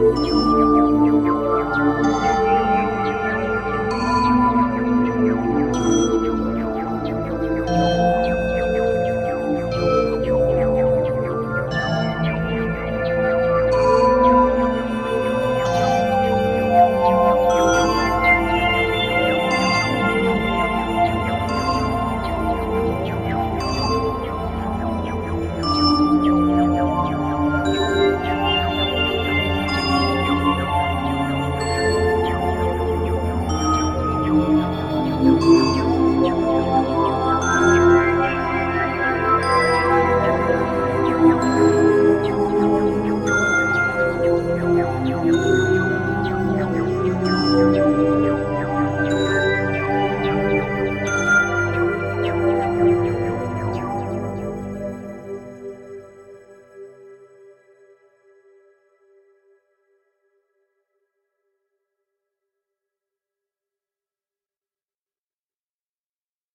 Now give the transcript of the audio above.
you.